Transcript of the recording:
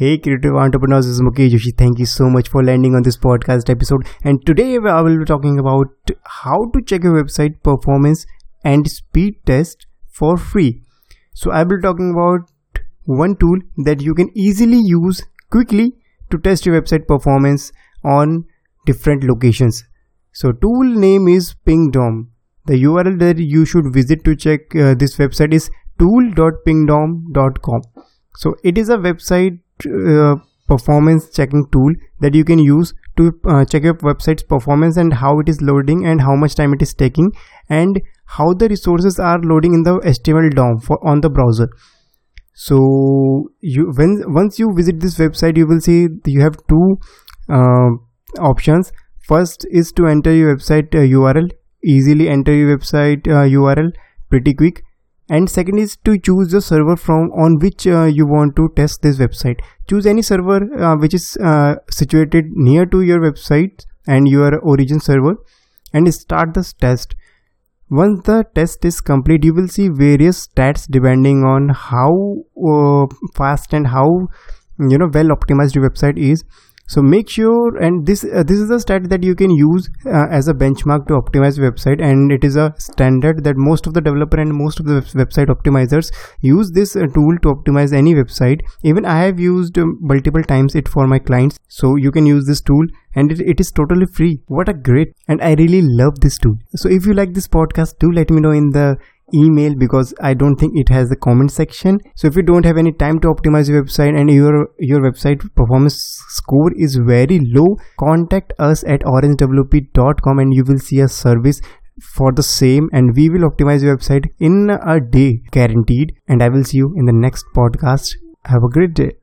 Hey creative entrepreneurs, this is Mukesh Joshi. Thank you so much for landing on this podcast episode. And today I will be talking about how to check your website performance and speed test for free. So I will be talking about one tool that you can easily use quickly to test your website performance on different locations. So tool name is Pingdom. The URL that you should visit to check uh, this website is tool.pingdom.com. So it is a website uh, performance checking tool that you can use to uh, check your website's performance and how it is loading and how much time it is taking and how the resources are loading in the HTML DOM for on the browser. So you when once you visit this website, you will see you have two uh, options. First is to enter your website URL. Uh, Easily enter your website URL uh, pretty quick and second is to choose the server from on which uh, you want to test this website. Choose any server uh, which is uh, situated near to your website and your origin server and start this test. Once the test is complete you will see various stats depending on how uh, fast and how you know well optimized your website is so make sure and this uh, this is a stat that you can use uh, as a benchmark to optimize website and it is a standard that most of the developer and most of the website optimizers use this uh, tool to optimize any website. Even i have used um, multiple times it for my clients so you can use this tool and it, it is totally free. What a great and i really love this tool. So if you like this podcast do let me know in the email because I don't think it has the comment section. So if you don't have any time to optimize your website and your your website performance score is very low, contact us at orangewp.com and you will see a service for the same and we will optimize your website in a day guaranteed and I will see you in the next podcast. Have a great day.